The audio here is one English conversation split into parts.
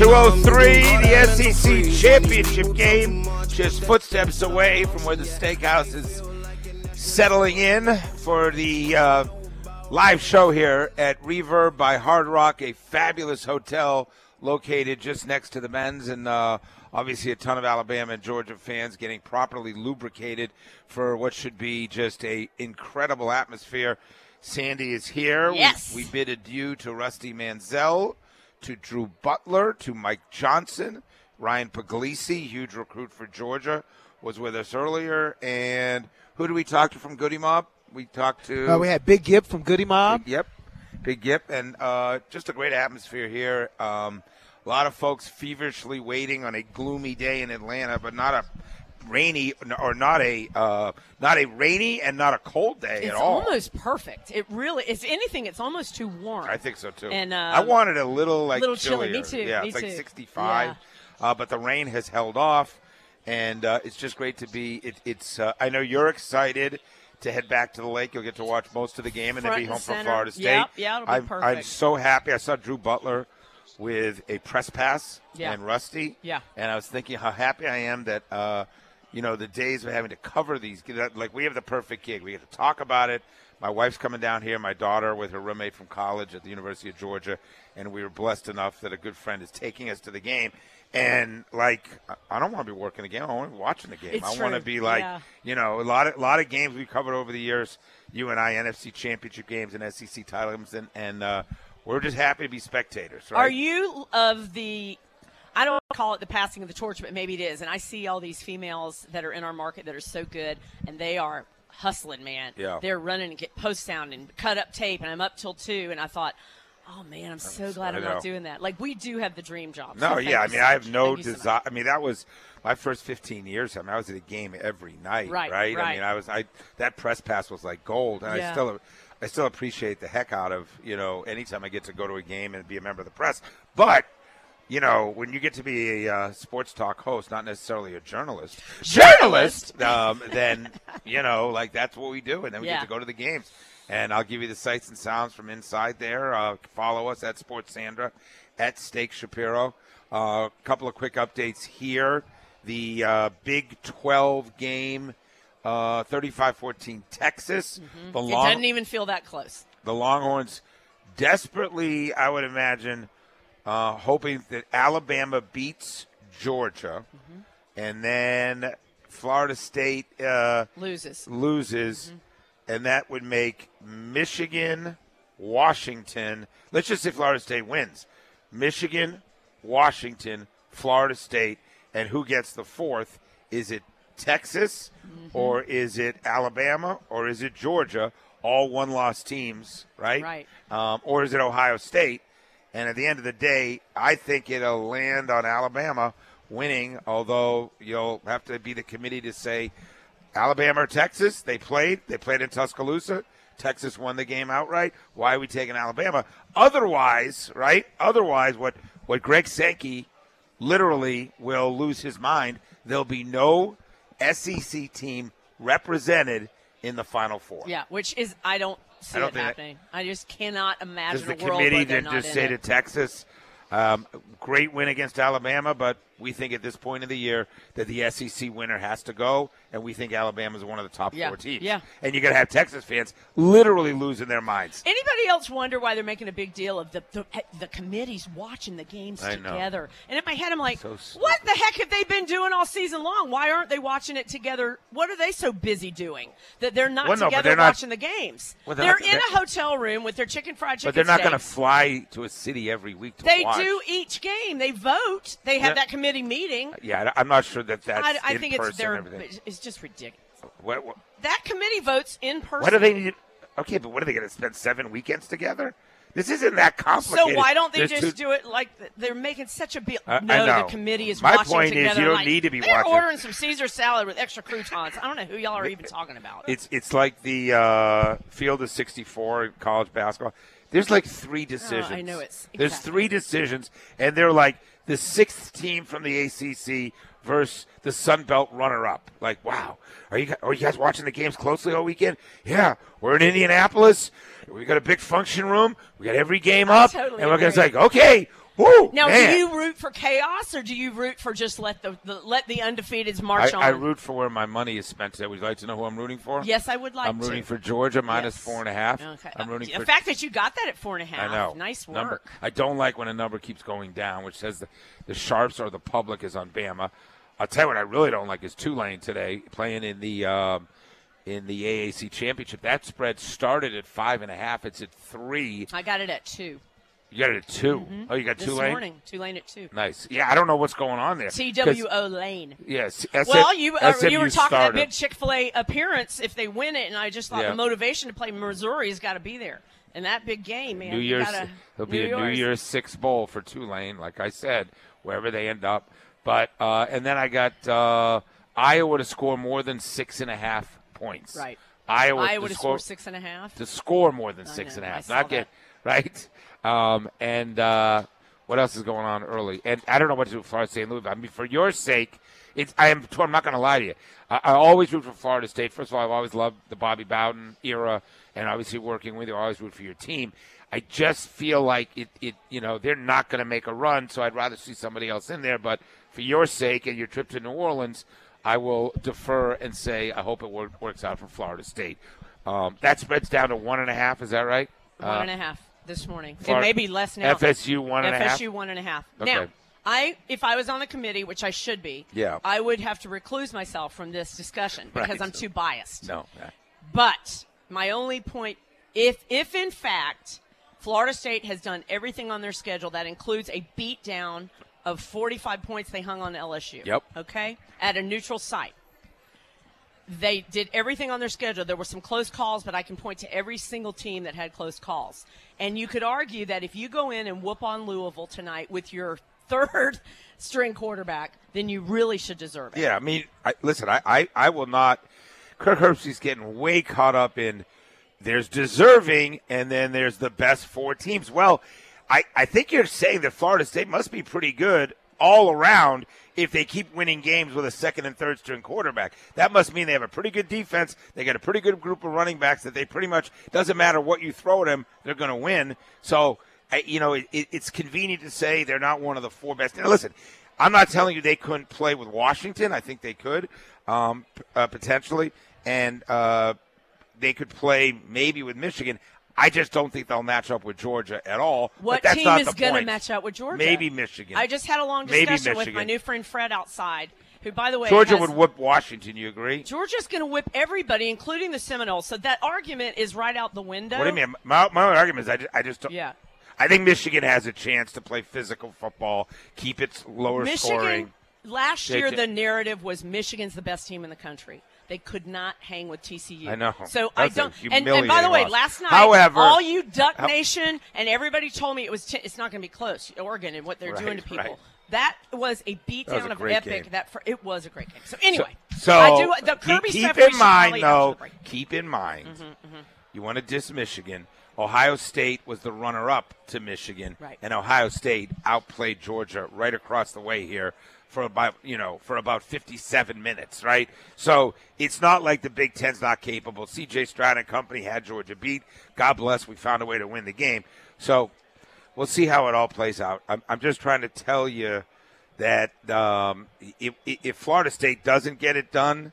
203, the SEC championship game, just footsteps away from where the steakhouse is settling in for the uh, live show here at Reverb by Hard Rock, a fabulous hotel located just next to the Benz and uh, obviously a ton of Alabama and Georgia fans getting properly lubricated for what should be just a incredible atmosphere. Sandy is here. Yes. We, we bid adieu to Rusty Mansell, to Drew Butler, to Mike Johnson, Ryan Puglisi, huge recruit for Georgia, was with us earlier. And who do we talk to from Goodie Mob? We talked to. Uh, we had Big Gipp from Goodie Mob. Yep, Big Gipp, and uh, just a great atmosphere here. Um, a lot of folks feverishly waiting on a gloomy day in Atlanta, but not a rainy or not a uh, not a rainy and not a cold day It's at all. almost perfect. It really, is anything, it's almost too warm. I think so too. And, I um, wanted a little like little chilly. Me too. Yeah, Me it's like too. 65, uh, but the rain has held off, and uh, it's just great to be. It, it's. Uh, I know you're excited to head back to the lake. You'll get to watch most of the game and Front then be home from. Florida State. Yep, yeah, it'll be I'm, I'm so happy. I saw Drew Butler with a press pass Yeah. and Rusty. Yeah. and I was thinking how happy I am that. Uh, you know the days of having to cover these like we have the perfect gig. We get to talk about it. My wife's coming down here my daughter with her roommate from college at the university of georgia and we were blessed enough that a good friend is taking us to the game. And like I- don't want to be working the game i want to be watching the game. It's i want to be like Yeah. you know a lot of a lot of games we covered over the years you and i nfc championship games and sec title games and, and uh, we're just happy to be spectators right? Are you of the? I don't call it the passing of the torch, but maybe it is. And I see all these females that are in our market that are so good, and they are hustling, man. Yeah. They're running and get post sound and cut up tape, and I'm up till two, and I thought. Oh man, I'm so glad I I'm know. not doing that. Like we do have the dream job. No, so yeah. I mean, so I have no you so desire. I mean, that was my first 15 years. I mean, I was at a game every night, Right, right? I mean, I was. I that press pass was like gold, and Yeah. I still, I still appreciate the heck out of you know anytime I get to go to a game and be a member of the press. But you know, when you get to be a uh, sports talk host, not necessarily a journalist, Journalist! um, then you know, like that's what we do, and then we Yeah. get to go to the games. And I'll give you the sights and sounds from inside there. Uh, follow us at Sports Sandra, at Steak Shapiro. A uh, couple of quick updates here. The uh, Big 12 game, uh, 35-14 Texas. The It long, doesn't even feel that close. the Longhorns desperately, I would imagine, uh, hoping that Alabama beats Georgia, and then Florida State uh, Loses. loses, and that would make Michigan, Washington. Let's just say Florida State wins. Michigan, Washington, Florida State, and who gets the fourth? Is it Texas, or is it Alabama, or is it Georgia? All one-loss teams, right? Right. Um, or is it Ohio State? And at the end of the day, I think it'll land on Alabama winning. Although you'll have to be the committee to say Alabama or Texas. They played. They played in Tuscaloosa. Texas won the game outright. Why are we taking Alabama? Otherwise, right? Otherwise, what what Greg Sankey literally will lose his mind. There'll be no SEC team represented in the Final Four. Yeah, which is I don't see I don't it think that- happening. I just cannot imagine the committee where they're then not just say it. to Texas, um, great win against Alabama, but we think at this point of the year that the SEC winner has to go, and we think Alabama is one of the top Yeah, four teams. yeah. And you're going to have Texas fans literally losing their minds. Anybody else wonder why they're making a big deal of the the, the committees watching the games I know. together? And in my head, I'm like, So what the heck have they been doing all season long? Why aren't they watching it together? What are they so busy doing that they're not Well, no, together they're not- watching the games? Well, they're they're not- in a hotel room with their chicken fried chicken. But they're not going to fly to a city every week to watch. They watch. do each game. They vote. They have Yeah. that committee meeting. Yeah, I- I'm not sure that that's I, I in think it's person their. and. It's just ridiculous. What, what, That committee votes in person. what do they need? Okay, but what are they going to spend seven weekends together? This isn't that complicated. So why don't they There's just two- do it like they're making such a big? I no, the committee is My watching point is you don't like, need to be they're watching. ordering some Caesar salad with extra croutons. I don't know who y'all are even talking about. It's it's like the uh, field of 64 in college basketball. There's like three decisions. Oh, I know it's- There's three decisions, and they're like the sixth team from the ACC versus the Sun Belt runner-up. Like, wow, are you are you guys watching the games closely all weekend? Yeah, we're in Indianapolis. We got a big function room. We got every game up, totally and we're gonna agree. say, okay, Woo, Now, man. do you root for chaos or do you root for just let the, the let the undefeateds I, march on? I root for where my money is spent today. Would you like to know who I'm rooting for? Yes, I would like I'm to. rooting for Georgia minus Yes. four and a half. Okay. I'm rooting the for fact that you got that at four and a half. I know. Nice work. Number, I don't like when a number keeps going down, which says the, the sharps or the public is on Bama. I'll tell you what I really don't like is Tulane today playing in the um, in the AAC championship. That spread started at five and a half. It's at three. I got it at two You got it at 2 Oh, you got this Tulane. morning. lane at two. Nice. Yeah, I don't know what's going on there. TWO Lane. Yes. Well, you uh, you were talking that big Chick Fil A appearance if they win it, and I just thought Yeah. the motivation to play Missouri's got to be there, and that big game, man. New Year's. gotta, There'll be a New Year's. Year's Six bowl for Tulane, like I said, wherever they end up. But uh, and then I got uh, Iowa to score more than six and a half points. Right. Iowa, Iowa to to score score six and a half. to score more than I six know, and a half. Not get right. Um, and uh, what else is going on early? And I don't know what to do with Florida State and Louisville. I mean, for your sake, it's I am. I'm not going to lie to you. I, I always root for Florida State. First of all, I've always loved the Bobby Bowden era, and obviously working with you, I always root for your team. I just feel like it, it you know, they're not going to make a run, so I'd rather see somebody else in there. But for your sake and your trip to New Orleans, I will defer and say I hope it work, works out for Florida State. Um, that spreads down to one and a half. Is that right? One and a half this morning. Florida- it may be less now. FSU one and a half. FSU one and a half. Okay. Now, I if I was on the committee, which I should be, Yeah. I would have to recluse myself from this discussion because Right. I'm too biased. No. But my only point, if if in fact Florida State has done everything on their schedule, that includes a beatdown of 45 points they hung on LSU. Yep. Okay, at a neutral site. They did everything on their schedule. There were some close calls, but I can point to every single team that had close calls. And you could argue that if you go in and whoop on Louisville tonight with your third string quarterback, then you really should deserve it. Yeah, I mean, I, listen, I, I, I will not. Kirk Herbstreit's getting way caught up in there's deserving and then there's the best four teams. Well, I, I think you're saying that Florida State must be pretty good all around if they keep winning games with a second and third string quarterback. That must mean they have a pretty good defense. They got a pretty good group of running backs that they pretty much doesn't matter what you throw at them, they're going to win. So, you know, it, it, it's convenient to say they're not one of the four best. Now, listen, I'm not telling you they couldn't play with Washington. I think they could um, uh, potentially, and uh, they could play maybe with Michigan. I just don't think they'll match up with Georgia at all. but What team is going to match up with Georgia? Maybe Michigan. I just had a long discussion with my new friend Fred outside, who, by the way, Georgia has- would whip Washington. You agree? Georgia's going to whip everybody, including the Seminoles. So that argument is right out the window. What do you mean? My, my only argument is I just, I just don't. Yeah. I think Michigan has a chance to play physical football, keep its lower Michigan scoring. last year the narrative was Michigan's the best team in the country. They could not hang with TCU. I know. So I That's a don't. And, and by the way, loss. last night, However- all you Duck How- Nation and everybody told me it was. T- it's not going to be close. Oregon and what they're Right, doing to people. right. That was a beatdown of epic. game. That for, it was a great game. So anyway, So I do the keep- Kirby keep stuff. we in mind, though. Keep in mind, Mm-hmm, you want to diss Michigan. Ohio State was the runner-up to Michigan, Right. and Ohio State outplayed Georgia right across the way here for about you know for about 57 minutes, right? So it's not like the Big Ten's not capable. C.J. Stroud and company had Georgia beat. God bless, we found a way to win the game. So we'll see how it all plays out. I'm, I'm just trying to tell you that um, if, if Florida State doesn't get it done,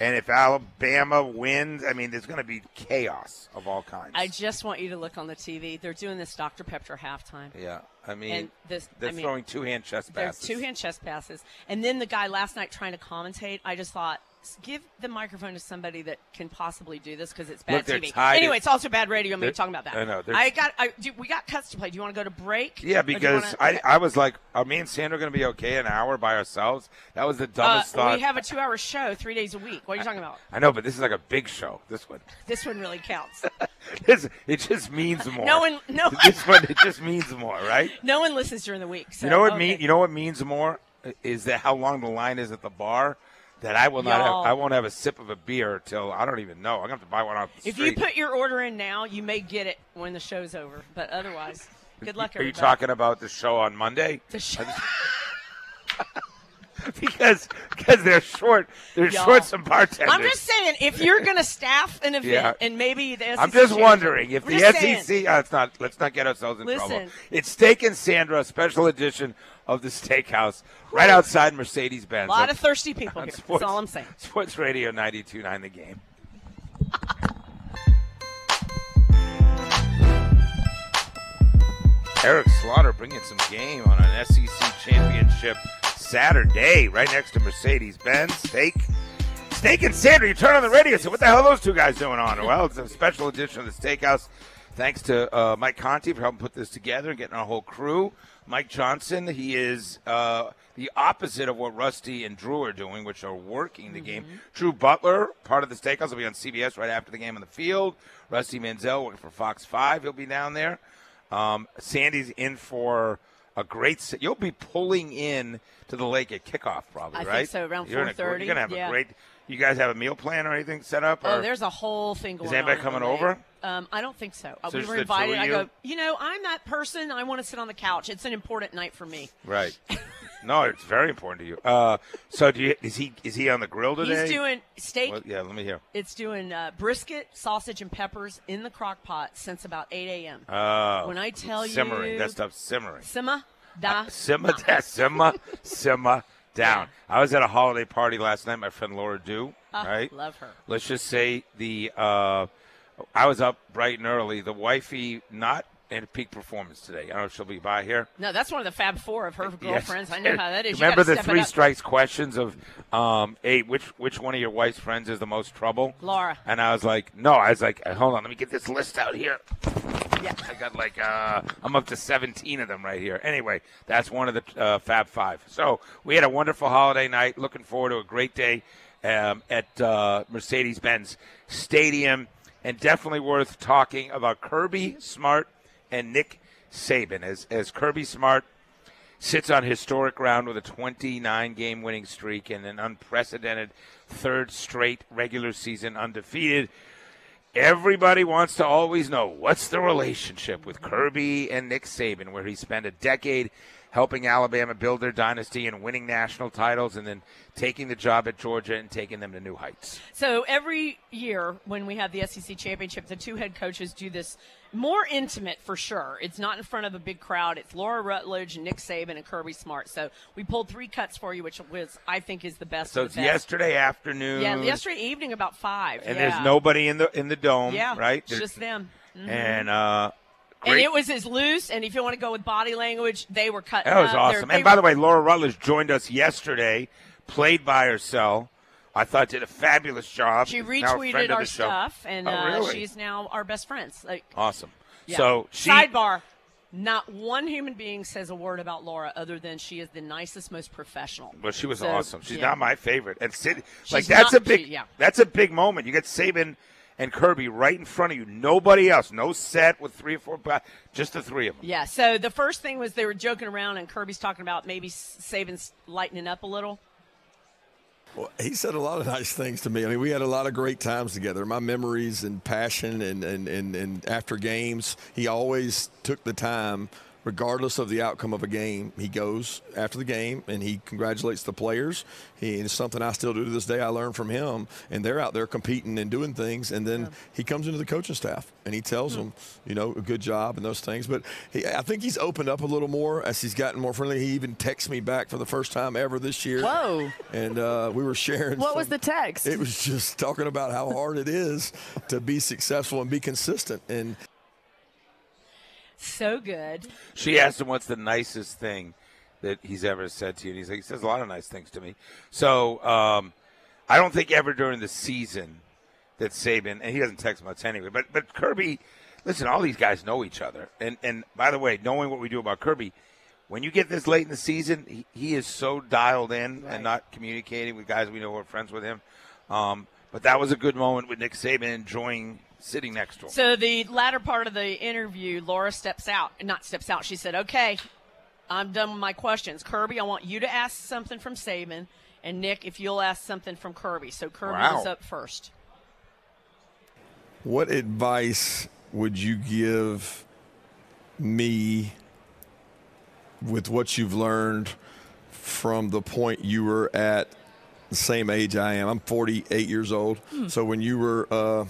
and if Alabama wins, I mean, there's going to be chaos of all kinds. I just want you to look on the TV. They're doing this Dr Pepper halftime. yeah, I mean, And this- they're I mean, throwing two hand chest passes. two hand chest passes. And then the guy last night trying to commentate, I just thought, "S- give the microphone to somebody that can possibly do this because it's bad Look, they're TV. Anyway, it's also bad radio. I'm They're- talking about that. I know, they're- I got. I, do, we got cuts to play. Do you want to go to break? Yeah, Or do you because wanna- I, okay. I was like, are me and Sandra going to be okay an hour by ourselves? That was the Uh, dumbest thought. we have a two-hour show, three days a week. What are you talking about? I know, but this is like a big show. This one, This one really counts. this, it just means more. No one, no, this one, it just means more, right? no one listens during the week. So, you know what okay. mean? You know what means more is that how long the line is at the bar. That I will not have. I won't have a sip of a beer till I don't even know. I'm gonna have to buy one off the If you street. put your order in now, you may get it when the show's over. But otherwise, good luck. Are you everybody. talking about the show on Monday? The show- because because they're short. They're Y'all. short some bartenders. I'm just saying, if you're going to staff an event Yeah. and maybe the SEC I'm just wondering if the SEC. saying. Oh, it's not. Let's not get ourselves in trouble. Listen. It's Steak and Sandra, special edition of the Steakhouse, right outside Mercedes Benz. A lot of thirsty people here. Sports, That's all I'm saying. Sports Radio 92.9 The Game. Eric Slaughter bringing some game on an SEC championship Saturday, right next to Mercedes Benz. Steak, Steak and Sandra. You turn on the radio. So what the hell are those two guys doing on? Well, it's a special edition of the Steakhouse. Thanks to uh, Mike Conti for helping put this together and getting our whole crew. Mike Johnson, he is uh, the opposite of what Rusty and Drew are doing, which are working the game. Drew Butler, part of the Steakhouse, will be on CBS right after the game on the field. Rusty Mansell working for Fox 5. He'll be down there. Um, Sandy's in for a great. You'll be pulling in to the lake at kickoff, probably, I think right? so, around You're in a gr- 4:30, You're gonna have yeah. a great. You guys have a meal plan or anything set up? Oh, there's a whole thing going on. anybody at coming over? Um, I don't think so. Uh, So we were the two of invited. I go, you know, I'm that person. I want to sit on the couch. It's an important night for me. Right. no, it's very important to you. Uh, so do you, is he is he on the grill today? He's doing steak. Well, yeah, let me hear. It's doing uh, brisket, sausage, and peppers in the crock pot since about 8 a.m. Uh, When I tell simmering, you- that stuff's simmering. Simma, da. Simmer, da, simmer, simmer down. I was at a holiday party last night. My friend Laura Dew, Ah, right? Love her. let's just say the uh, I was up bright and early. The wifey not in peak performance today. I don't know if she'll be by here. No, that's one of the Fab Four of her Yes. girlfriends. I know how that is. Remember the three strikes questions of, um, hey, which which one of your wife's friends is the most trouble? Laura. And I was like, no. I was like, hold on, let me get this list out here. Yeah. I got like uh, I'm up to 17 of them right here. Anyway, that's one of the uh, Fab Five. So we had a wonderful holiday night. Looking forward to a great day um, at uh, Mercedes-Benz Stadium, and definitely worth talking about Kirby Smart and Nick Saban as as Kirby Smart sits on historic ground with a 29 game winning streak and an unprecedented third straight regular season undefeated. Everybody wants to always know what's the relationship with Kirby and Nick Saban, where he spent a decade helping Alabama build their dynasty and winning national titles, and then taking the job at Georgia and taking them to new heights. So every year when we have the SEC championship, the two head coaches do this more intimate for sure. It's not in front of a big crowd. It's Laura Rutledge, Nick Saban, and Kirby Smart. So we pulled three cuts for you, which was I think is the best. So of it's the best. yesterday afternoon. Yeah, yesterday evening about five. and yeah. there's nobody in the in the dome, Yeah, right? It's just them. Mhm. and uh, And it was as loose. And if you want to go with body language, they were cut. That was up. awesome. They're- And by the way, Laura Rutledge joined us yesterday, played by herself. I thought did a fabulous job. she Now a friend retweeted our show. stuff, and Oh, uh, really? she's now our best friends. Like, Awesome. yeah. So she sidebar. Not one human being says a word about Laura other than she is the nicest, most professional. well, she was So, awesome. She's yeah. not my favorite. And Sid, like She's that's not- a big, she- yeah. that's a big moment. You get Saban and Kirby right in front of you. Nobody else. No set with three or four, just the three of them. Yeah. So the first thing was they were joking around, and Kirby's talking about maybe Saban, lightening up a little. Well, he said a lot of nice things to me. I mean, we had a lot of great times together. My memories and passion, and, and, and, and after games, he always took the time, regardless of the outcome of a game. He goes after the game and he congratulates the players. He, it's something I still do to this day. I learned from him, and they're out there competing and doing things. And then he comes into the coaching staff and he tells them, you know, a good job and those things. But he, I think he's opened up a little more as he's gotten more friendly. He even texts me back for the first time ever this year Whoa. and uh, we were sharing. What was the text? It was just talking about how hard it is to be successful and be consistent. And So good. She asked him what's the nicest thing that he's ever said to you. And he's like, he says a lot of nice things to me. So um, I don't think ever during the season that Saban, and he doesn't text much anyway, but but Kirby, listen, all these guys know each other. And and by the way, knowing what we do about Kirby, when you get this late in the season, he, he is so dialed in and not communicating with guys we know who are friends with him. Um, but that was a good moment with Nick Saban enjoying sitting next to him. So the latter part of the interview, Laura steps out. Not steps out. She said, "Okay, I'm done with my questions. Kirby, I want you to ask something from Saban, and Nick, if you'll ask something from Kirby." So Kirby Wow. was up first. what advice would you give me with what you've learned from the point you were at the same age I am. I'm 48 years old. So when you were uh,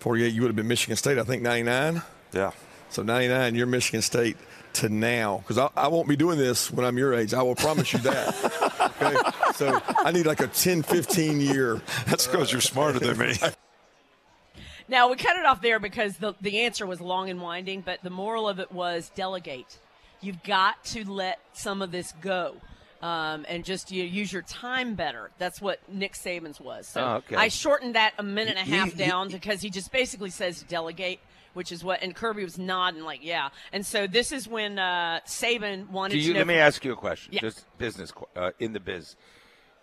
48, you would have been Michigan State, I think, 99. Yeah. So 99, you're Michigan State to now. Because I, I won't be doing this when I'm your age. I will promise you that. okay? So I need like a 10, 15 year. That's because you're smarter than me. Now we cut it off there because the the answer was long and winding, but the moral of it was delegate. You've got to let some of this go. Um, and just you use your time better. That's what Nick Saban's was. So Oh, okay. I shortened that a minute and a half down because he just basically says delegate, which is what. And Kirby was nodding like, yeah. And so this is when uh, Saban wanted Do you, to know. let me ask you a question. Yeah. Just business uh, in the biz.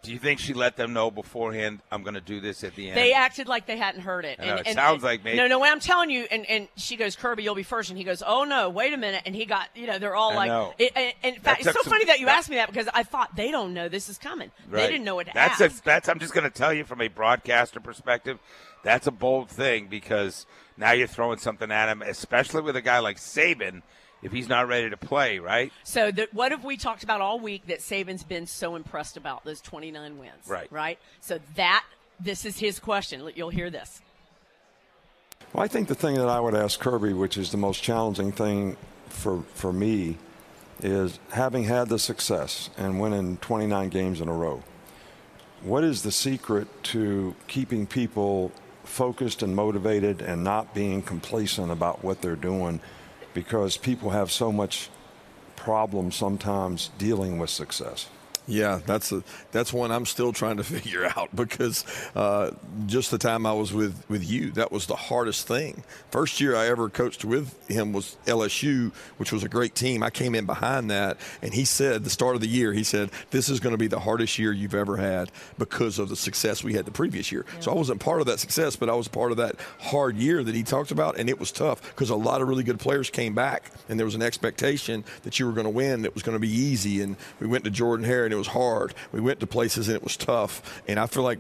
Do you think she let them know beforehand? I'm going to do this at the end. They acted like they hadn't heard it. I know, it sounds like me. No, no, what I'm telling you, and, and she goes, Kirby, you'll be first. And he goes, oh, no, wait a minute. And he got, you know, they're all I like, know. It, and, and in fact, it's so some- funny that you that- asked me that because I thought they don't know this is coming. They didn't know what to that's ask. A, that's. I'm just going to tell you from a broadcaster perspective. That's a bold thing because now you're throwing something at him, especially with a guy like Saban, if he's not ready to play, right? So the, what have we talked about all week that Saban's been so impressed about those 29 wins? Right. Right. So that this is his question. You'll hear this. Well, I think the thing that I would ask Kirby, which is the most challenging thing for, for me, is having had the success and winning 29 games in a row, what is the secret to keeping people focused and motivated and not being complacent about what they're doing? Because people have so much problem sometimes dealing with success. Yeah, that's a, that's one I'm still trying to figure out because uh, just the time I was with, with you, that was the hardest thing. First year I ever coached with him was LSU, which was a great team. I came in behind that, and he said the start of the year, he said this is going to be the hardest year you've ever had because of the success we had the previous year. So I wasn't part of that success, but I was part of that hard year that he talked about, and it was tough because a lot of really good players came back, and there was an expectation that you were going to win. That was going to be easy, and we went to Jordan Hare, it was hard. We went to places, and it was tough. And I feel like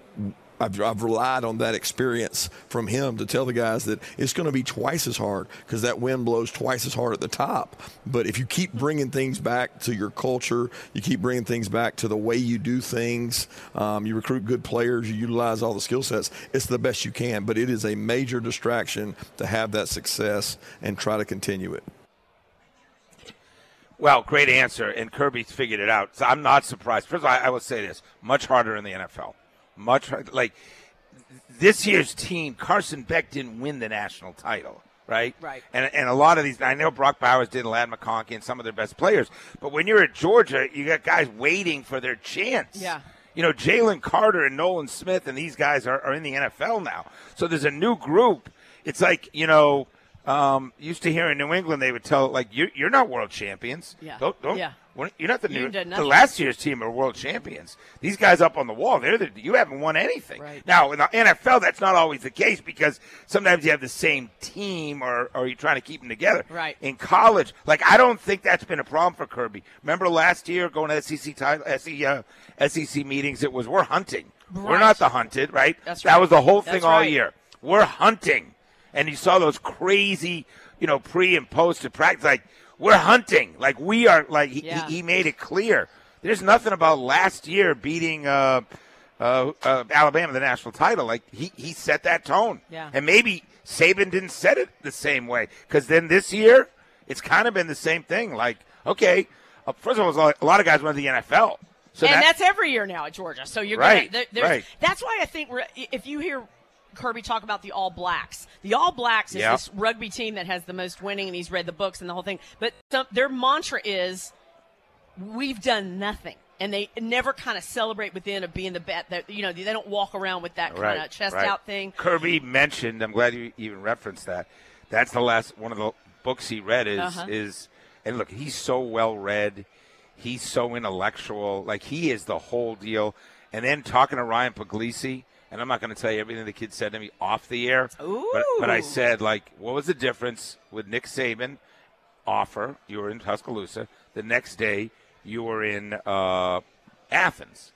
I've, I've relied on that experience from him to tell the guys that it's going to be twice as hard because that wind blows twice as hard at the top. But if you keep bringing things back to your culture, you keep bringing things back to the way you do things, um, you recruit good players, you utilize all the skill sets, it's the best you can. But it is a major distraction to have that success and try to continue it. Well, great answer, and Kirby's figured it out. So I'm not surprised. First of all, I, I will say this: much harder in the NFL. Much like this year's team. Carson Beck didn't win the national title, right? Right. And and a lot of these, I know Brock Bowers did, Ladd McConkey, and some of their best players. But when you're at Georgia, you got guys waiting for their chance. Yeah. You know, Jalen Carter and Nolan Smith and these guys are, are in the NFL now. So there's a new group. It's like, you know, um, used to hear in New England, they would tell, like, you're, you're not world champions. Yeah. Don't, don't, Yeah. You're not the new. The last year's team are world champions. These guys up on the wall, they're the, you haven't won anything. Right. Now, in the NFL, that's not always the case because sometimes you have the same team or, or you're trying to keep them together. Right. In college, like, I don't think that's been a problem for Kirby. Remember last year going to SEC title, SEC, uh, SEC meetings, it was we're hunting. We're not the hunted, right? That's right. That was the whole thing That's all right. year. We're hunting. And you saw those crazy, you know, pre and post to practice. Like, we're hunting. Like, we are, like, he, Yeah. he, he made it clear. There's nothing about last year beating uh, uh, uh, Alabama the national title. Like, he, he set that tone. Yeah. And maybe Saban didn't set it the same way. Because then this year, it's kind of been the same thing. Like, okay, uh, first of all, a lot of guys went to the NFL. So and that- that's every year now at Georgia. So you're Right, gonna, there- right. That's why I think if you hear Kirby talk about the All Blacks, the All Blacks is Yeah. this rugby team that has the most winning, and he's read the books and the whole thing. But some, their mantra is, "We've done nothing." And they never kind of celebrate within of being the bet that you know they don't walk around with that kind of chest right. out thing. Kirby mentioned. I'm glad you even referenced that. That's the last one of the books he read is Uh-huh. is and look, he's so well read. He's so intellectual. Like he is the whole deal. And then talking to Ryan Puglisi, and I'm not going to tell you everything the kid said to me off the air, but, but I said like, what was the difference with Nick Saban offer? You were in Tuscaloosa. The next day, you were in uh, Athens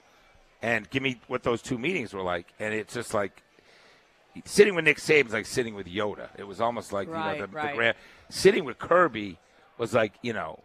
and give me what those two meetings were like. And it's just like sitting with Nick Saban's like sitting with Yoda. It was almost like you know Right, the, the grand. Sitting with Kirby was like you know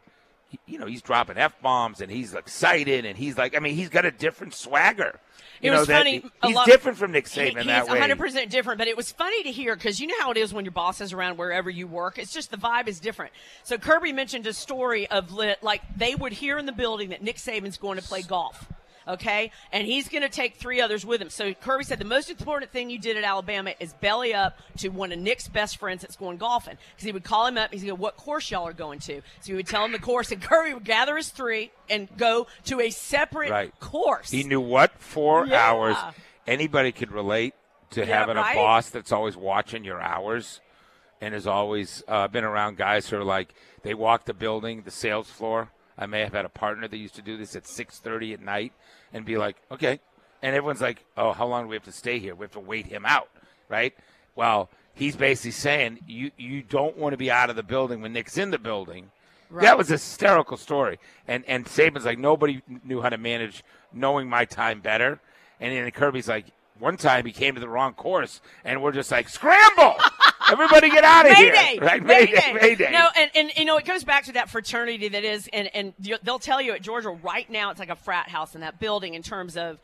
you know, he's dropping f bombs and he's excited and he's like, I mean, he's got a different swagger. You It know, was that funny, a He's lot- different from Nick He- Saban he's that way. 100% different, but it was funny to hear because you know how it is when your boss is around wherever you work. It's just the vibe is different. So Kirby mentioned a story of li- like they would hear in the building that Nick Saban's going to play golf. Okay, and he's going to take three others with him. So Kirby said the most important thing you did at Alabama is belly up to one of Nick's best friends that's going golfing because he would call him up. He's going, "What course y'all are going to?" So he would tell him the course, and Kirby would gather his three and go to a separate Right. course. He knew what four Yeah. hours. Anybody could relate to Yeah, having right? a boss that's always watching your hours, and has always uh, been around guys who are like they walk the building, the sales floor. I may have had a partner that used to do this at six thirty at night, and be like, okay, and everyone's like, oh, how long do we have to stay here? We have to wait him out, right? Well, he's basically saying you you don't want to be out of the building when Nick's in the building. That was a hysterical story. And and Saban's like nobody knew how to manage knowing my time better. And then Kirby's like one time he came to the wrong course and we're just like scramble. Everybody get out of Mayday, here. Right? Mayday, Mayday. Mayday. No, and, and you know it goes back to that fraternity that is, and and they'll tell you at Georgia right now it's like a frat house in that building in terms of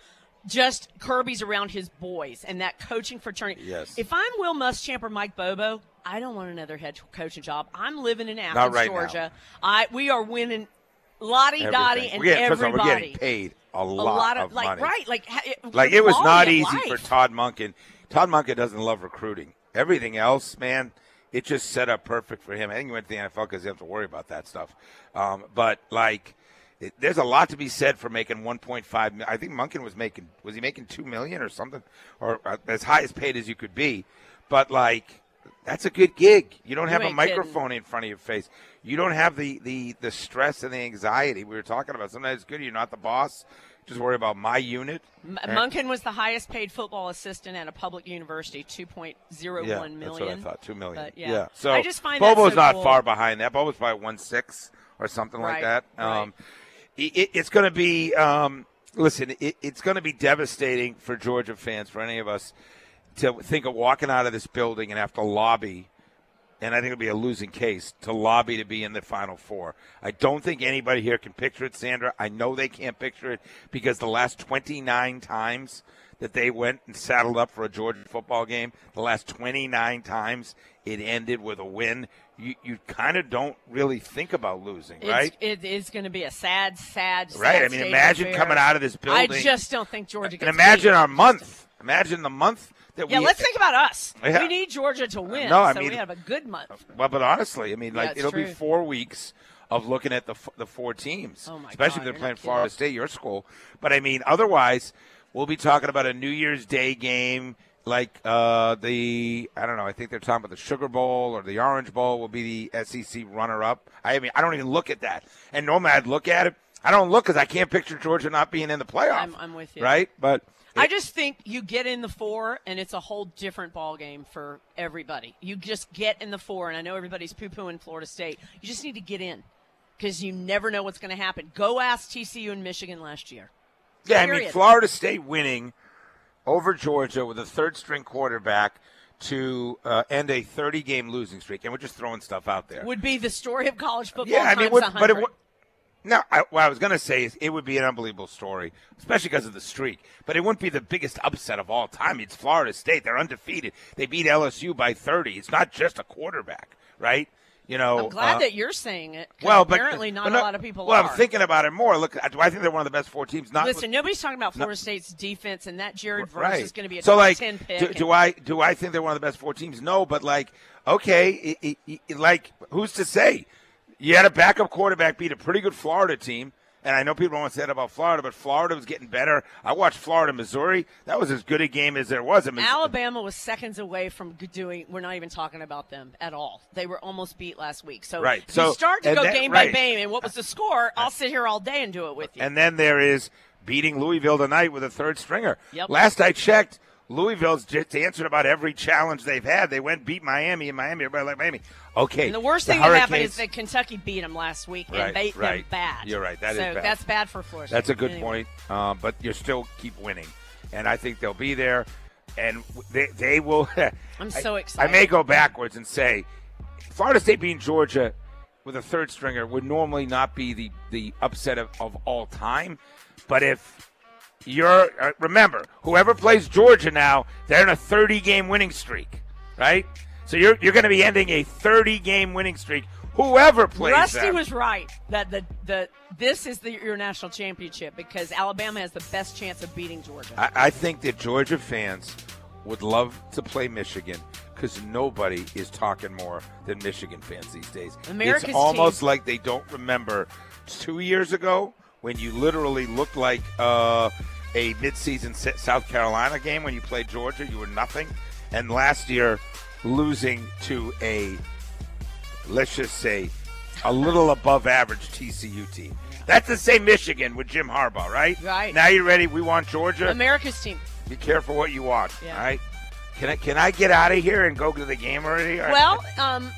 just Kirby's around his boys and that coaching fraternity. Yes. If I'm Will Muschamp or Mike Bobo, I don't want another head coaching job. I'm living in Athens, Not right now. Georgia. I we are winning lottie dottie and we're getting, first all, everybody. we're getting paid a a lot, lot of, of, like money. right like it- Like it was not quality of easy for life. Todd Monken. Todd Monken doesn't love recruiting. Everything else, man, it just set up perfect for him. I think he went to the NFL because he have to worry about that stuff. Um, but like, it, there's a lot to be said for making 1.5. I think Monken was making was he making two million or something, or uh, as high as paid as you could be. But like, that's a good gig. You don't have a ain't kidding. microphone in front of your face. You don't have the the the stress and the anxiety we were talking about. Sometimes it's good. You're not the boss. Just worry about my unit. M- Monken was the highest paid football assistant at a public university, two point zero Yeah, one million. that's what I thought. Two million. But, yeah. So I just find that Bobo's so not cool. far behind that. Bobo's probably one six or something like Right, that. right. Um, it, it- it's going to be. Um, listen, it, it's going to be devastating for Georgia fans, for any of us, to think of walking out of this building and have to lobby. And I think it'll be a losing case to lobby to be in the Final Four. I don't think anybody here can picture it, Sandra. I know they can't picture it because the last 29 times that they went and saddled up for a Georgia football game, the last 29 times it ended with a win. You, you kind of don't really think about losing, It's, right? It is going to be a sad, sad, sad Right. I mean, imagine coming out of this building. I just don't think Georgia and imagine beat. our month. Imagine the month Yeah, we. let's think about us. Yeah. We need Georgia to win. No, I so mean- we have a good month. Well, but honestly, I mean, like it's it'll be four weeks of looking at the f- the four teams, Oh, my especially God, if they're playing Florida kidding. State, your school. But I mean, otherwise, we'll be talking about a New Year's Day game like uh, the I don't know. I think they're talking about the Sugar Bowl or the Orange Bowl will be the SEC runner-up. I mean, I don't even look at that. And Nomad look at it. I don't look because I can't picture Georgia not being in the playoff. I'm- I'm with you. Right, but I just think you get in the four, and it's a whole different ball game for everybody. You just get in the four, and I know everybody's poo-pooing Florida State. You just need to get in because you never know what's going to happen. Go ask TCU and Michigan last year. Yeah, I mean, Florida State winning over Georgia with a third string quarterback to uh, end a 30 game losing streak. And we're just throwing stuff out there. Would be the story of college football. yeah, I mean, would, but it would. No, I, what I was going to say is it would be an unbelievable story, especially because of the streak. But it wouldn't be the biggest upset of all time. It's Florida State; they're undefeated. They beat LSU by 30. It's not just a quarterback, right? You know, I'm glad uh, that you're saying it. well, but apparently not but a lot of people Well, are. I'm thinking about it more. Look, do I think they're one of the best four teams? Not Listen, nobody's talking about Florida State's defense, and that Jared Verse right. is going to be a so top like, ten pick. do, and- do I do I think they're one of the best four teams? No, but like, okay, it, it, it- like who's to say? You had a backup quarterback beat a pretty good Florida team, and I know people don't want to say that about Florida, but Florida was getting better. I watched Florida Missouri; that was as good a game as there was. I mean, Alabama was seconds away from doing. We're not even talking about them at all. They were almost beat last week. So, Right. So- you start to go that- game right. by game, and what was the score? I'll sit here all day and do it with you. And then there is beating Louisville tonight with a third stringer. Yep. Last I checked, Louisville's just answered about every challenge they've had. They went beat Miami, and Miami, everybody like Miami. Okay. And the worst the thing that happened is that Kentucky beat them last week and Right, beat right. them bad. You're right. That is so bad. that's bad for Florida. That's a good Anyway. point. Um, but you still keep winning, and I think they'll be there, and they they will. I'm so I- excited. I may go backwards and say, Florida State beating Georgia with a third stringer would normally not be the the upset of, of all time. But if you're uh, remember, whoever plays Georgia now, they're in a 30 game winning streak, right? So you're you're going to be ending a 30 game winning streak. Whoever plays Rusty them. was right that the the this is the your national championship because Alabama has the best chance of beating Georgia. I, I think that Georgia fans would love to play Michigan because nobody is talking more than Michigan fans these days. America's it's almost team- like they don't remember two years ago when you literally looked like uh, a midseason South Carolina game when you played Georgia. You were nothing, and last year losing to a let's just say a little above average TCU team. That's the same Michigan with Jim Harbaugh, right? Right. Now you're ready? We want Georgia. America's team. Be careful what you watch. Yeah. All right. Can I can I get out of here and go to the game already? Well, um,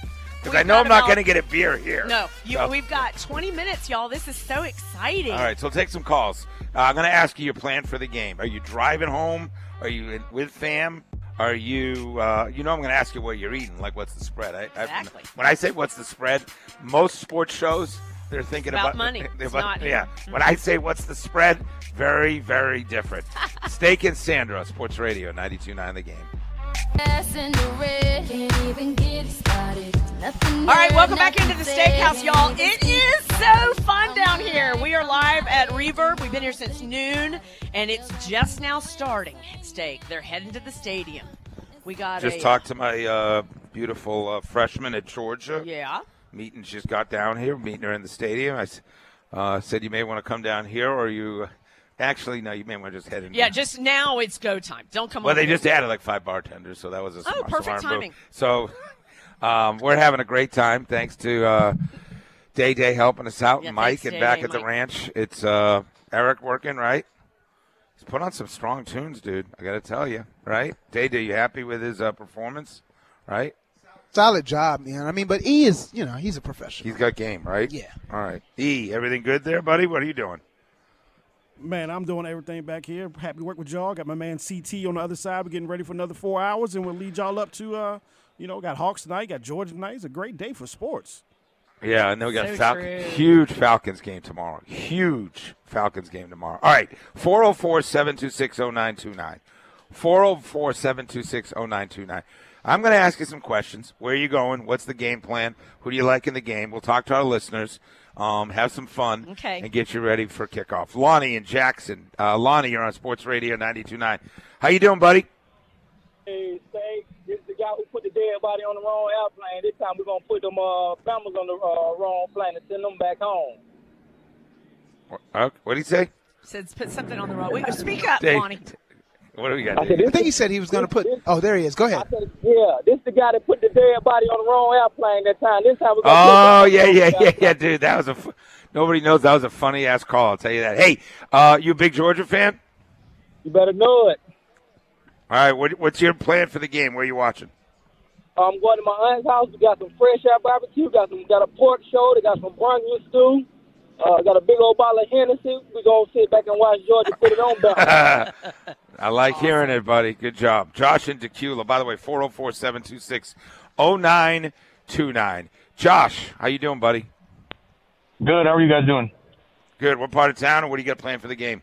because I know I'm not going to get a beer here. No, you, So- we've got 20 minutes, y'all. This is so exciting. All right, so take some calls. Uh, I'm going to ask you your plan for the game. Are you driving home? Are you in, with fam? Are you? Uh, you know, I'm going to ask you what you're eating. Like, what's the spread? I, I- Exactly. when I say what's the spread, most sports shows they're thinking About about money. they're about- not- yeah. When I say what's the spread, very, very different. Steak and Sandra, Sports Radio, 92.9 The Game. All right, welcome back into the steakhouse, y'all. It is so fun down here. We are live at Reverb. We've been here since noon, and it's just now starting. Steak. They're heading to the stadium. We got Just a talked to my uh, beautiful uh, freshman at Georgia. yeah. Meeting just got down here. Meeting her in the stadium. I uh, said you may want to come down here, or you. Actually, no. You may want to just head in. Yeah, just now it's go time. Don't come Well, they just added like five bartenders, so that was a Oh, smart, perfect smart move. timing. So um, we're having a great time. Thanks to uh, Day Day helping us out, Yeah, and Mike, and Day back Day, at the ranch. It's uh, Eric working, right? He's put on some strong tunes, dude. I got to tell you, right? Day Day, you happy with his uh, performance? Right? Solid job, man. I mean, but E is, you know, he's a professional. He's got game, right? Yeah. All right. E, everything good there, buddy? What are you doing? Man, I'm doing everything back here. Happy to work with y'all. Got my man CT on the other side. We're getting ready for another four hours, and we'll lead y'all up to, uh, you know, got Hawks tonight, got Georgia tonight. It's a great day for sports. Yeah, and then we got So Fal- huge Falcons game tomorrow. Huge Falcons game tomorrow. All right, 404 726 0929. 404 726 0929. I'm going to ask you some questions. Where are you going? What's the game plan? Who do you like in the game? We'll talk to our listeners, um, have some fun, Okay. and get you ready for kickoff. Lonnie and Jackson. Uh, Lonnie, you're on Sports Radio 92.9. How you doing, buddy? Hey, say, this is the guy who put the dead body on the wrong airplane. This time we're gonna put them uh families on the uh, wrong plane and send them back home. Uh, what did he say? Said put something on the wrong. Wait, speak up, Dave. Bonnie. What do we got? I said, I think he said he was going to put. Oh, there he is. Go I ahead. said, yeah, this the guy that put the dead body on the wrong airplane that time. This time we're gonna Oh put yeah, yeah, yeah, yeah, dude. That was a. Nobody knows that was a funny ass call. I'll tell you that. Hey, uh, you a big Georgia fan? You better know it. All right. What, what's your plan for the game? Where are you watching? I'm going to my aunt's house. We got some fresh out barbecue. Got some got a pork shoulder. They got some Brunswick stew. Uh, got a big old bottle of Hennessy. We gonna sit back and watch Georgia put it on back. I like hearing it, buddy. Good job. Josh and Dacula. By the way, 404 726 0929. Josh, how you doing, buddy? Good. How are you guys doing? Good. What part of town and what do you got planned for the game?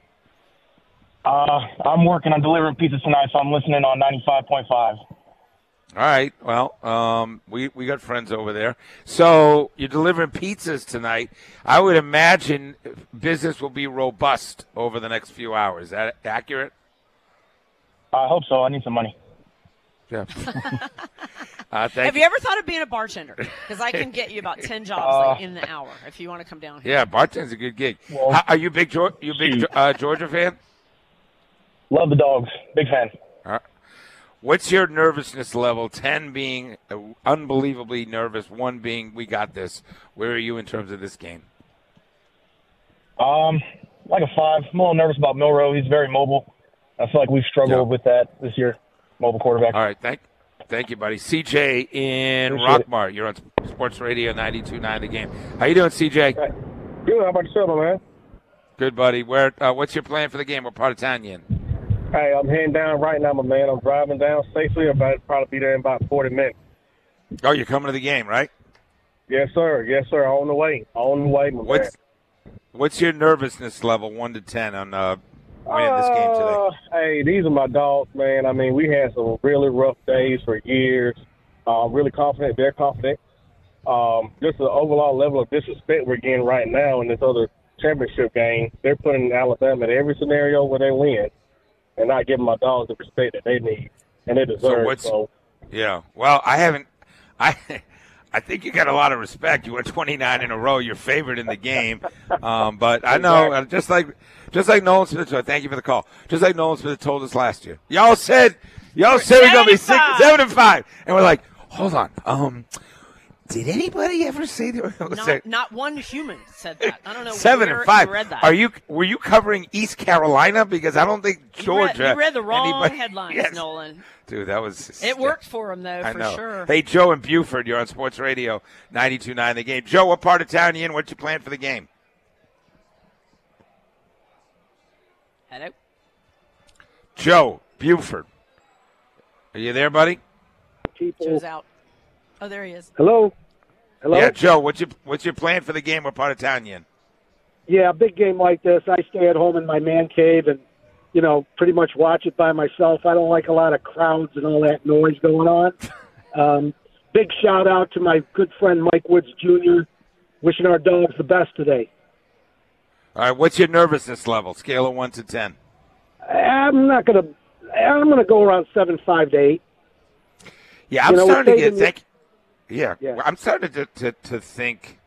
Uh, I'm working on delivering pizza tonight, so I'm listening on 95.5. All right. Well, um, we we got friends over there. So you're delivering pizzas tonight. I would imagine business will be robust over the next few hours. Is that accurate? I hope so. I need some money. Yeah. uh, thank Have you ever thought of being a bartender? Because I can get you about ten jobs like, in the hour if you want to come down here. Yeah, bartending's a good gig. Well, How- are you a big you big uh, Georgia fan? Love the dogs. Big fan. What's your nervousness level? Ten being uh, unbelievably nervous, one being we got this. Where are you in terms of this game? Um, like a five. I'm a little nervous about Milroe. He's very mobile. I feel like we've struggled Yeah. with that this year. Mobile quarterback. All right, thank thank you, buddy. CJ in Appreciate it. Rockmart. You're on Sports Radio 92.9 The Game. How you doing, CJ? Good. How about yourself, man? Good, buddy. Where? Uh, what's your plan for the game? What part of town you in? Hey, I'm heading down right now, my man. I'm driving down safely. I'm about to probably be there in about 40 minutes. Oh, you're coming to the game, right? Yes, sir. Yes, sir. On the way. On the way, my What's what's your nervousness level one to ten on uh, winning this game today? Uh, hey, these are my dogs, man. I mean, we had some really rough days for years. Uh, I'm really confident. They're confident. Um, just the overall level of disrespect we're getting right now in this other championship game. They're putting Alabama in every scenario where they win, and not giving my dogs the respect that they need and they deserve. So what's- so Yeah. Well, I haven't. I I think you got a lot of respect. You were 29 in a row. You're favored in the game. Um, but I know, uh, just like just like Nolan Smith. Thank you for the call. Just like Nolan Smith told us last year. Y'all said y'all said we're gonna be six, seven and five. seven and five, and we're like, hold on. Um, did anybody ever say they were going to Not, not one human said that. I don't know. seven where and five? Read that. Are you were you covering East Carolina? Because I don't think You read- Georgia. You read, the wrong anybody- headlines, Yes. Nolan. Dude, that was It worked for him though, I for know. sure. Hey, Joe and Buford, you're on Sports Radio 92.9 The Game. Joe, what part of town are you in? What you plan for the game? Hello. Joe Buford. Are you there, buddy? Joe's out. Oh, there he is. Hello? Hello? Yeah, Joe, what's your what's your plan for the game? What part of town you in? Yeah, a big game like this, I stay at home in my man cave and, you know, pretty much watch it by myself. I don't like a lot of crowds and all that noise going on. Um, big shout out to my good friend Mike Woods Jr. Wishing our dogs the best today. All right, what's your nervousness level? Scale of one to ten. I'm not gonna. I'm gonna go around seven, five to eight. Yeah, I'm You know, starting to get taking- think. Yeah, Yeah. I'm starting to, to to think.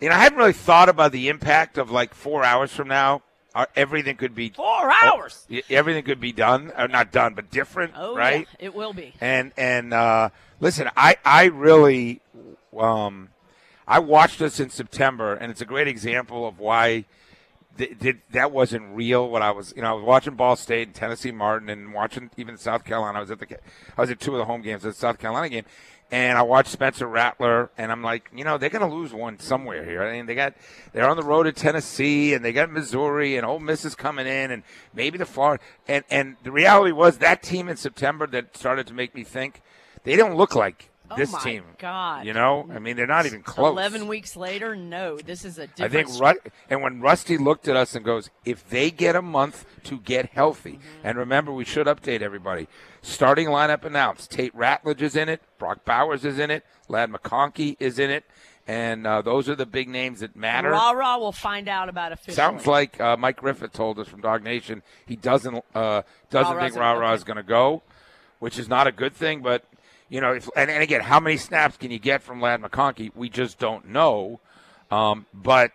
You know, I haven't really thought about the impact of like four hours from now. Uh, everything could be Four hours. y- everything could be done, or not done, but different, Oh, right? yeah, it will be. And and uh, listen, I I really, um, I watched this in September, and it's a great example of why th- did that wasn't real. What I was, you know, I was watching Ball State and Tennessee Martin, and watching even South Carolina. I was at the, I was at two of the home games, at the South Carolina game, and I watched Spencer Rattler, and I'm like, you know, they're going to lose one somewhere here. I mean, they got they're on the road to Tennessee, and they got Missouri, and Ole Miss is coming in, and maybe the Florida, and and the reality was that team in September that started to make me think they don't look like this my team. God. You know, I mean, they're not even close. Eleven weeks later, no. This is a different. I think, and when Rusty looked at us and goes, if they get a month to get healthy, Mm-hmm. and remember, we should update everybody. Starting lineup announced: Tate Ratledge is in it, Brock Bowers is in it, Ladd McConkey is in it, and uh, those are the big names that matter. Rah rah. We'll find out about officially. Sounds like uh, Mike Griffith told us from DawgNation he doesn't uh, doesn't Rah-Rah's think Rah Rah okay. is going to go, which is not a good thing. But you know, if, and, and again, how many snaps can you get from Ladd McConkey? We just don't know. Um, but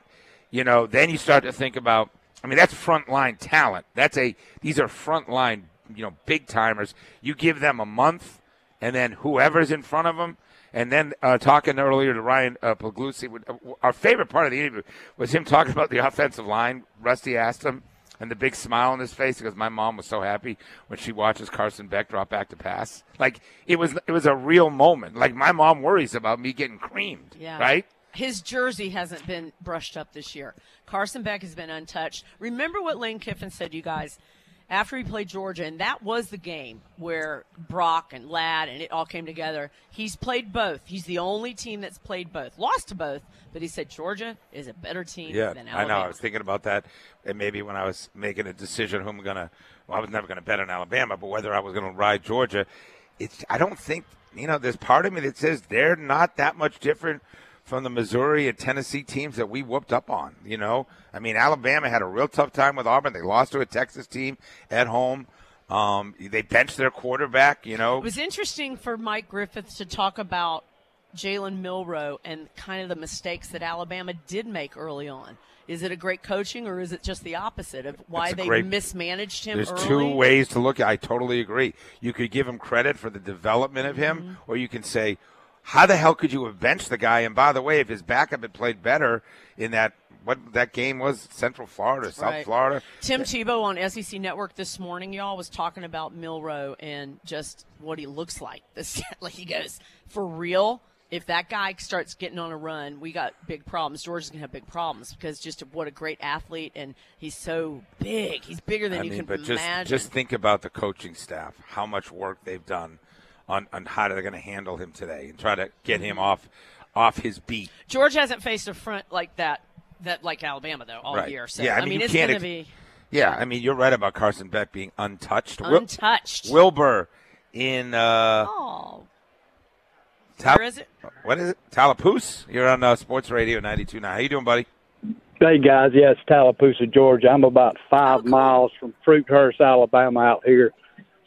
you know, then you start to think about. I mean, that's frontline talent. That's a these are frontline, you know, big timers. You give them a month, and then whoever's in front of them. And then uh, talking earlier to Ryan uh, uh, our favorite part of the interview was him talking about the offensive line. Rusty asked him, and the big smile on his face because my mom was so happy when she watches Carson Beck drop back to pass. Like it was, it was a real moment. Like my mom worries about me getting creamed, Yeah. right? His jersey hasn't been brushed up this year. Carson Beck has been untouched. Remember what Lane Kiffin said, you guys, after he played Georgia, and that was the game where Brock and Ladd and it all came together. He's played both. He's the only team that's played both. Lost to both, but he said Georgia is a better team Yeah, than Alabama. I know. I was thinking about that, and maybe when I was making a decision who I'm gonna. Well, I was never gonna bet on Alabama, but whether I was gonna ride Georgia, it's. I don't think you know. There's part of me that says they're not that much different from the Missouri and Tennessee teams that we whooped up on. You know, I mean, Alabama had a real tough time with Auburn. They lost to a Texas team at home. Um, they benched their quarterback. You know, It was interesting for Mike Griffith to talk about Jalen Milroe and kind of the mistakes that Alabama did make early on. Is it a great coaching or is it just the opposite of why they great- mismanaged him There's early? two ways to look at I totally agree. You could give him credit for the development of him, Mm-hmm. or you can say, how the hell could you have benched the guy? And by the way, if his backup had played better in that what that game was, Central Florida, South Right. Florida. Tim Tebow on SEC Network this morning, y'all, was talking about Milroe and just what he looks like. This, like he goes, for real. If that guy starts getting on a run, we got big problems. Georgia's gonna have big problems because just what a great athlete, and he's so big. He's bigger than I you mean, can but just imagine. just think about the coaching staff, how much work they've done on, on how they're going to handle him today and try to get him off off his beat. George hasn't faced a front like that, that like Alabama though all Right. year. So Yeah, I I mean, mean, you it's can't going to ex- be Yeah, I mean, you're right about Carson Beck being untouched. Wil- untouched. Wilbur in uh, oh, Tal- where is it? what is it? Tallapoosa. You're on uh, Sports Radio 92 now. How you doing, buddy? Hey guys, yes, Tallapoosa, Georgia. I'm about five Oh, cool. miles from Fruithurst, Alabama, out here.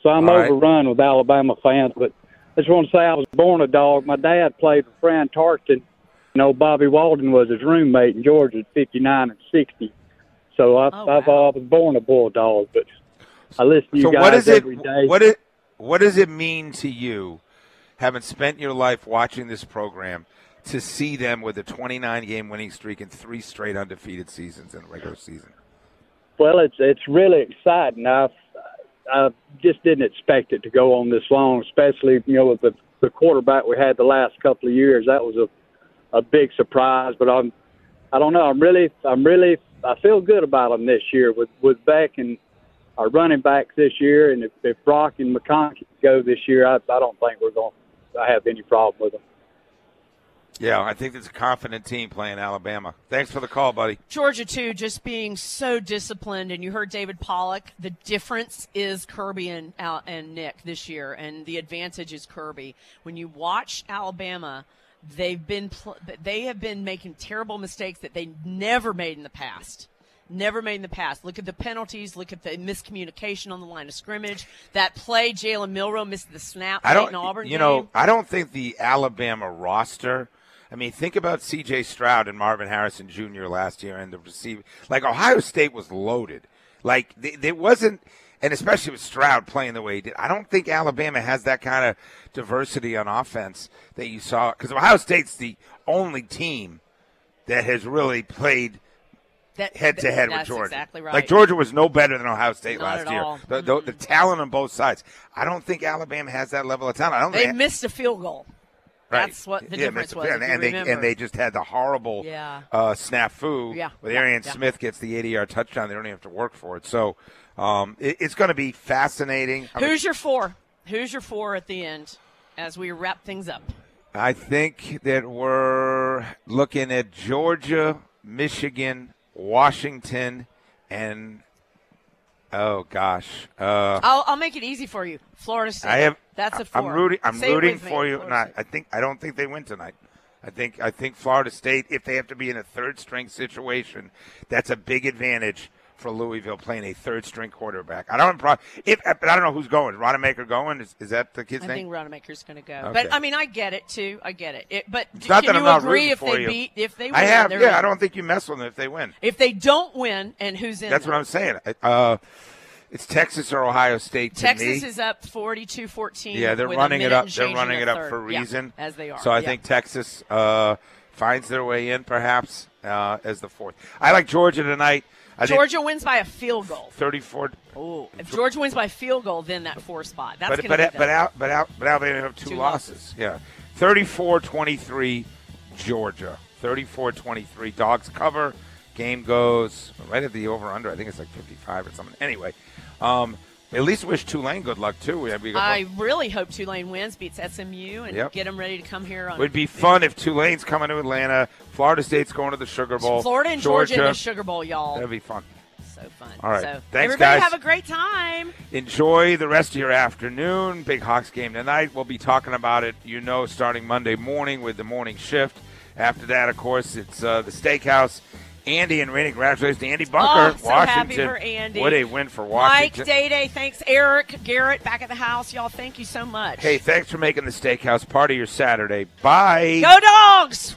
So I'm All right. overrun with Alabama fans. But I just want to say I was born a dog. My dad played for Fran Tarkenton. You know, Bobby Walden was his roommate in Georgia at 59 and 60. So I've, Oh, I've wow. I was born a bulldog, but I listen to you so guys what is it? every day. What it? What does it mean to you, having spent your life watching this program, to see them with a 29 game winning streak and three straight undefeated seasons in the regular season? Well, it's it's really exciting. I I just didn't expect it to go on this long, especially you know with the the quarterback we had the last couple of years. That was a a big surprise. But I'm I don't know. I'm really I'm really I feel good about them this year with with Beck and our running backs this year. And if, if Brock and McConkey go this year, I I don't think we're going to have any problem with them. Yeah, I think it's a confident team playing Alabama. Thanks for the call, buddy. Georgia too, just being so disciplined. And you heard David Pollack. The difference is Kirby and Al- and Nick this year, and the advantage is Kirby. When you watch Alabama, they've been pl- they have been making terrible mistakes that they never made in the past. Never made in the past. Look at the penalties. Look at the miscommunication on the line of scrimmage. That play, Jalen Milroe missed the snap. I don't, in Auburn you know. I don't think the Alabama roster. I mean, think about C.J. Stroud and Marvin Harrison Jr. last year, and the receiver. Like Ohio State was loaded. Like there wasn't, and especially with Stroud playing the way he did. I don't think Alabama has that kind of diversity on offense that you saw because Ohio State's the only team that has really played That- head to head with Georgia. Exactly right. Like Georgia was no better than Ohio State Not last year. The, the, the talent on both sides. I don't think Alabama has that level of talent. I don't They think missed a field goal. Right. That's what the Yeah, difference was. And, and they and they just had the horrible Yeah. uh, snafu Yeah, with Arian yeah. Smith gets the 80 yard touchdown. They don't even have to work for it. So um, it, it's going to be fascinating. I mean, Who's your four? Who's your four at the end as we wrap things up? I think that we're looking at Georgia, Michigan, Washington, and oh gosh, uh, I'll, I'll make it easy for you. Florida State. I have. That's a I'm four. rooting. I'm Say rooting for you. Not. I think. I don't think they win tonight. I think. I think Florida State, if they have to be in a third string situation, that's a big advantage for Louisville playing a third string quarterback. I don't. If but I don't know who's going. Rodemaker going? Is, is that the kid's I name? think Rodemaker's going to go. Okay. But I mean, I get it too. I get it. it but can that you I'm agree if they you. beat if they win? I have. Yeah. in? I don't think you mess with them if they win. If they don't win, and who's in? That's them? what I'm saying. Uh, it's Texas or Ohio State to Texas is up 42-14. Yeah, they're running it up. They're running it up third. for a Yeah, reason, as they are. So I Yeah. think Texas uh, finds their way in, perhaps uh, as the fourth. I like Georgia tonight. I Georgia wins by a field goal. 34. Oh, if Georgia wins by a field goal, then that four spot. That's but but but the- out but out but Alabama have two, Two losses. Yeah, 34-23 Georgia. 34-23 Dogs cover. Game goes right at the over under. I think it's like 55 or something. Anyway, um, at least wish Tulane good luck too. I really hope Tulane wins, beats SMU, and Yep. get them ready to come here on. Would be fun if Tulane's coming to Atlanta, Florida State's going to the Sugar Bowl, Florida and Georgia, in the Sugar Bowl, y'all. That'd be fun. so fun. All right. So Thanks, everybody guys. have a great time. Enjoy the rest of your afternoon. Big Hawks game tonight. We'll be talking about it, you know, starting Monday morning with the morning shift. After that, of course, it's uh, the Steakhouse. Andy and Rainey, congratulations to Andy Bunker, Oh, so Washington. Andy. What a win for Mike, Washington. Day Day, thanks. Eric, Garrett, back at the house. Y'all, thank you so much. hey, thanks for making the Steakhouse part of your Saturday. Bye. Go dogs!